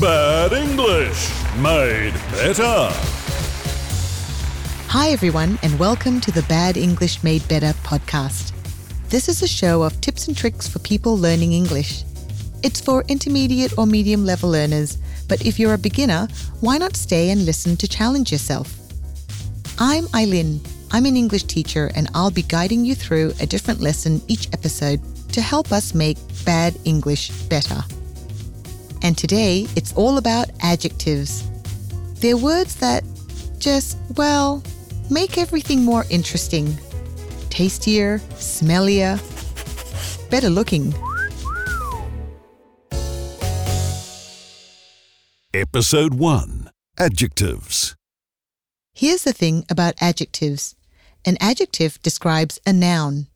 Bad English made better. Hi, everyone, and welcome to the Bad English Made Better podcast. This is a show of tips and tricks for people learning English. It's for intermediate or medium level learners, but if you're a beginner, why not stay and listen to challenge yourself? I'm Eileen. I'm an English teacher, and I'll be guiding you through a different lesson each episode to help us make bad English better. And today, it's all about adjectives. They're words that just, well, make everything more interesting. Tastier, smellier, better looking. Episode 1 Adjectives. Here's the thing about adjectives an adjective describes a noun.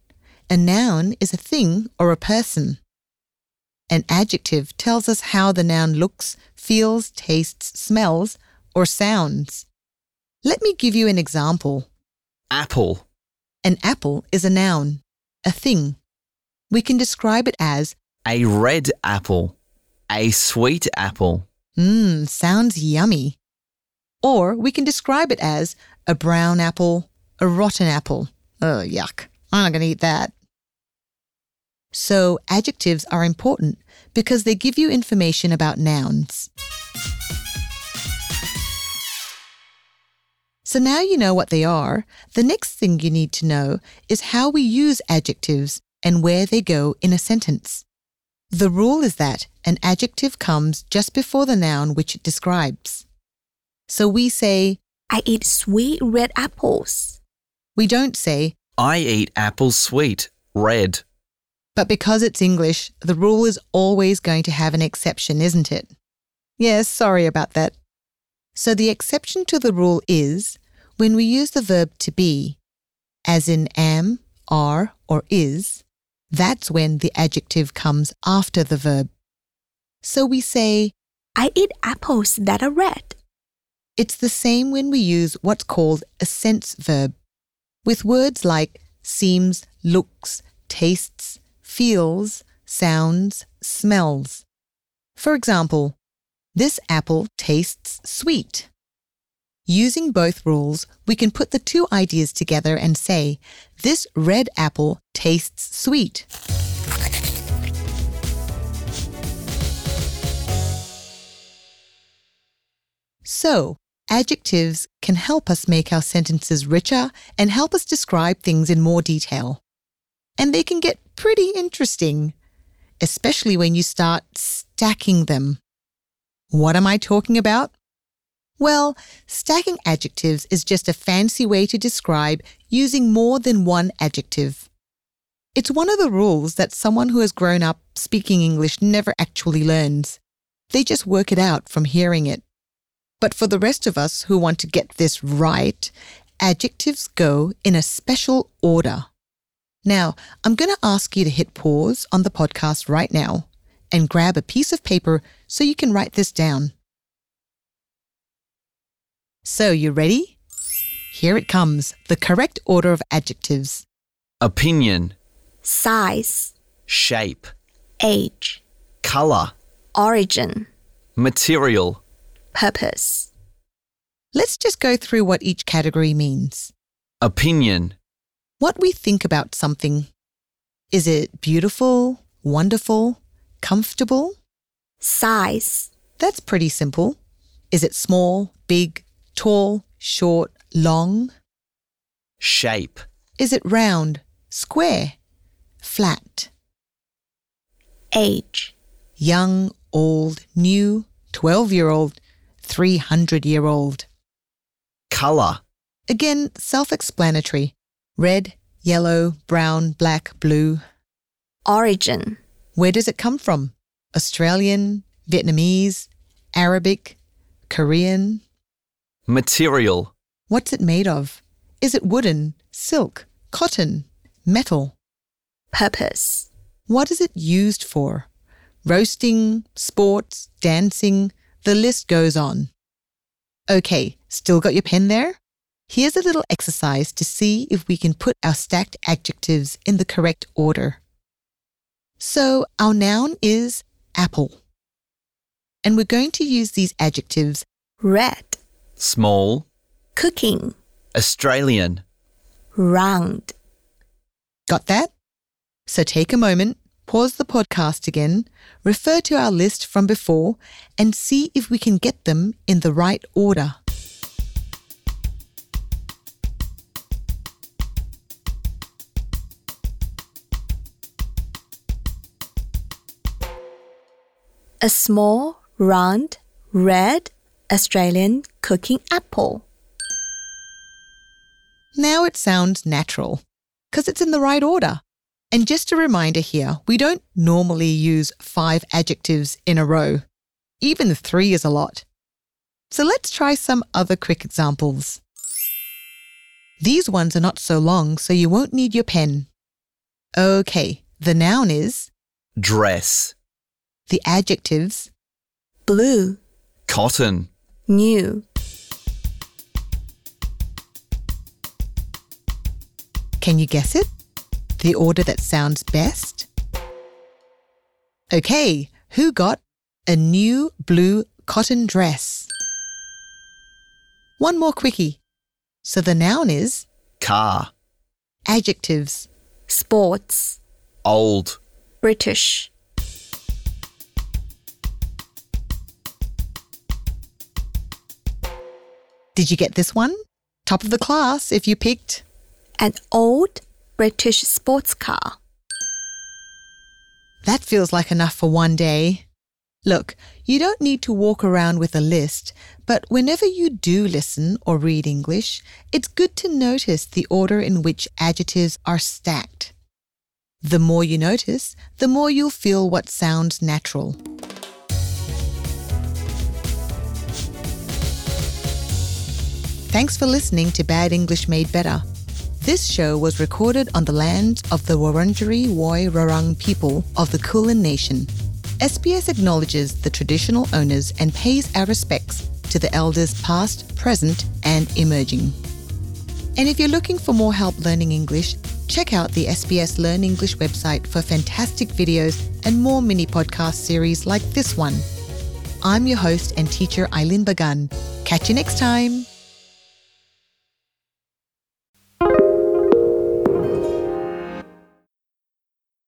A noun is a thing or a person. An adjective tells us how the noun looks, feels, tastes, smells, or sounds. Let me give you an example. Apple. An apple is a noun, a thing. We can describe it as, A red apple. A sweet apple. mmm, sounds yummy. Or we can describe it as a brown apple, a rotten apple. Oh, yuck. I'm not going to eat that. So, adjectives are important because they give you information about nouns. So now you know what they are. The next thing you need to know is how we use adjectives and where they go in a sentence. The rule is that an adjective comes just before the noun which it describes. So we say, I eat sweet red apples. we don't say, I eat apples sweet. Red. But because it's English, the rule is always going to have an exception, isn't it? Yes, sorry about that. So the exception to the rule is when we use the verb to be, as in am, are, or is, that's when the adjective comes after the verb. So we say, I eat apples that are red. It's the same when we use what's called a sense verb, with words like seems, looks, tastes, feels, sounds, smells. For example, this apple tastes sweet. Using both rules, we can put the two ideas together and say, this red apple tastes sweet. So, adjectives can help us make our sentences richer and help us describe things in more detail. And they can get pretty interesting, especially when you start stacking them. What am I talking about? Well, stacking adjectives is just a fancy way to describe using more than one adjective. It's one of the rules that someone who has grown up speaking English never actually learns. They just work it out from hearing it. But for the rest of us who want to get this right, adjectives go in a special order. Now, I'm going to ask you to hit pause on the podcast right now and grab a piece of paper so you can write this down. So, you ready? Here it comes the correct order of adjectives. Opinion. Size, Shape. age, Color. origin, Material. purpose. Let's just go through what each category means. Opinion. What we think about something. Is it beautiful, wonderful, comfortable? Size, That's pretty simple. Is it small, big, tall, short, long? Shape. Is it round, square, flat, age, young, old, new, 12 year old, 300 year old? Color. Again, self explanatory. Red, yellow, brown, black, blue. origin, Where does it come from? Australian, Vietnamese, Arabic, Korean? Material. What's it made of? Is it wooden, silk, cotton, metal? purpose. What is it used for? Roasting, sports, dancing, the list goes on. Okay, still got your pen there? Here's a little exercise to see if we can put our stacked adjectives in the correct order. So, our noun is apple. And we're going to use these adjectives red, Small. cooking, Australian. round. Got that? So take a moment, pause the podcast again, refer to our list from before, and see if we can get them in the right order. A small, round, red Australian cooking apple. Now it sounds natural because it's in the right order. And just a reminder here we don't normally use five adjectives in a row. Even three is a lot. So let's try some other quick examples. These ones are not so long, so you won't need your pen. Okay, the noun is, Dress. The adjectives, Blue, Cotton. new. Can you guess it? The order that sounds best? Okay, who got a new blue cotton dress? One more quickie. So the noun is Car. adjectives, Sports, Old. British. Did you get this one? Top of the class if you picked. An old British sports car. That feels like enough for one day. Look, you don't need to walk around with a list, but whenever you do listen or read English, it's good to notice the order in which adjectives are stacked. The more you notice, the more you'll feel what sounds natural. Thanks for listening to Bad English Made Better. This show was recorded on the lands of the Wurundjeri Woi Wurrung people of the Kulin Nation. SBS acknowledges the traditional owners and pays our respects to the elders past, present, and emerging. And if you're looking for more help learning English, check out the SBS Learn English website for fantastic videos and more mini podcast series like this one. I'm your host and teacher Eileen Bagan. Catch you next time.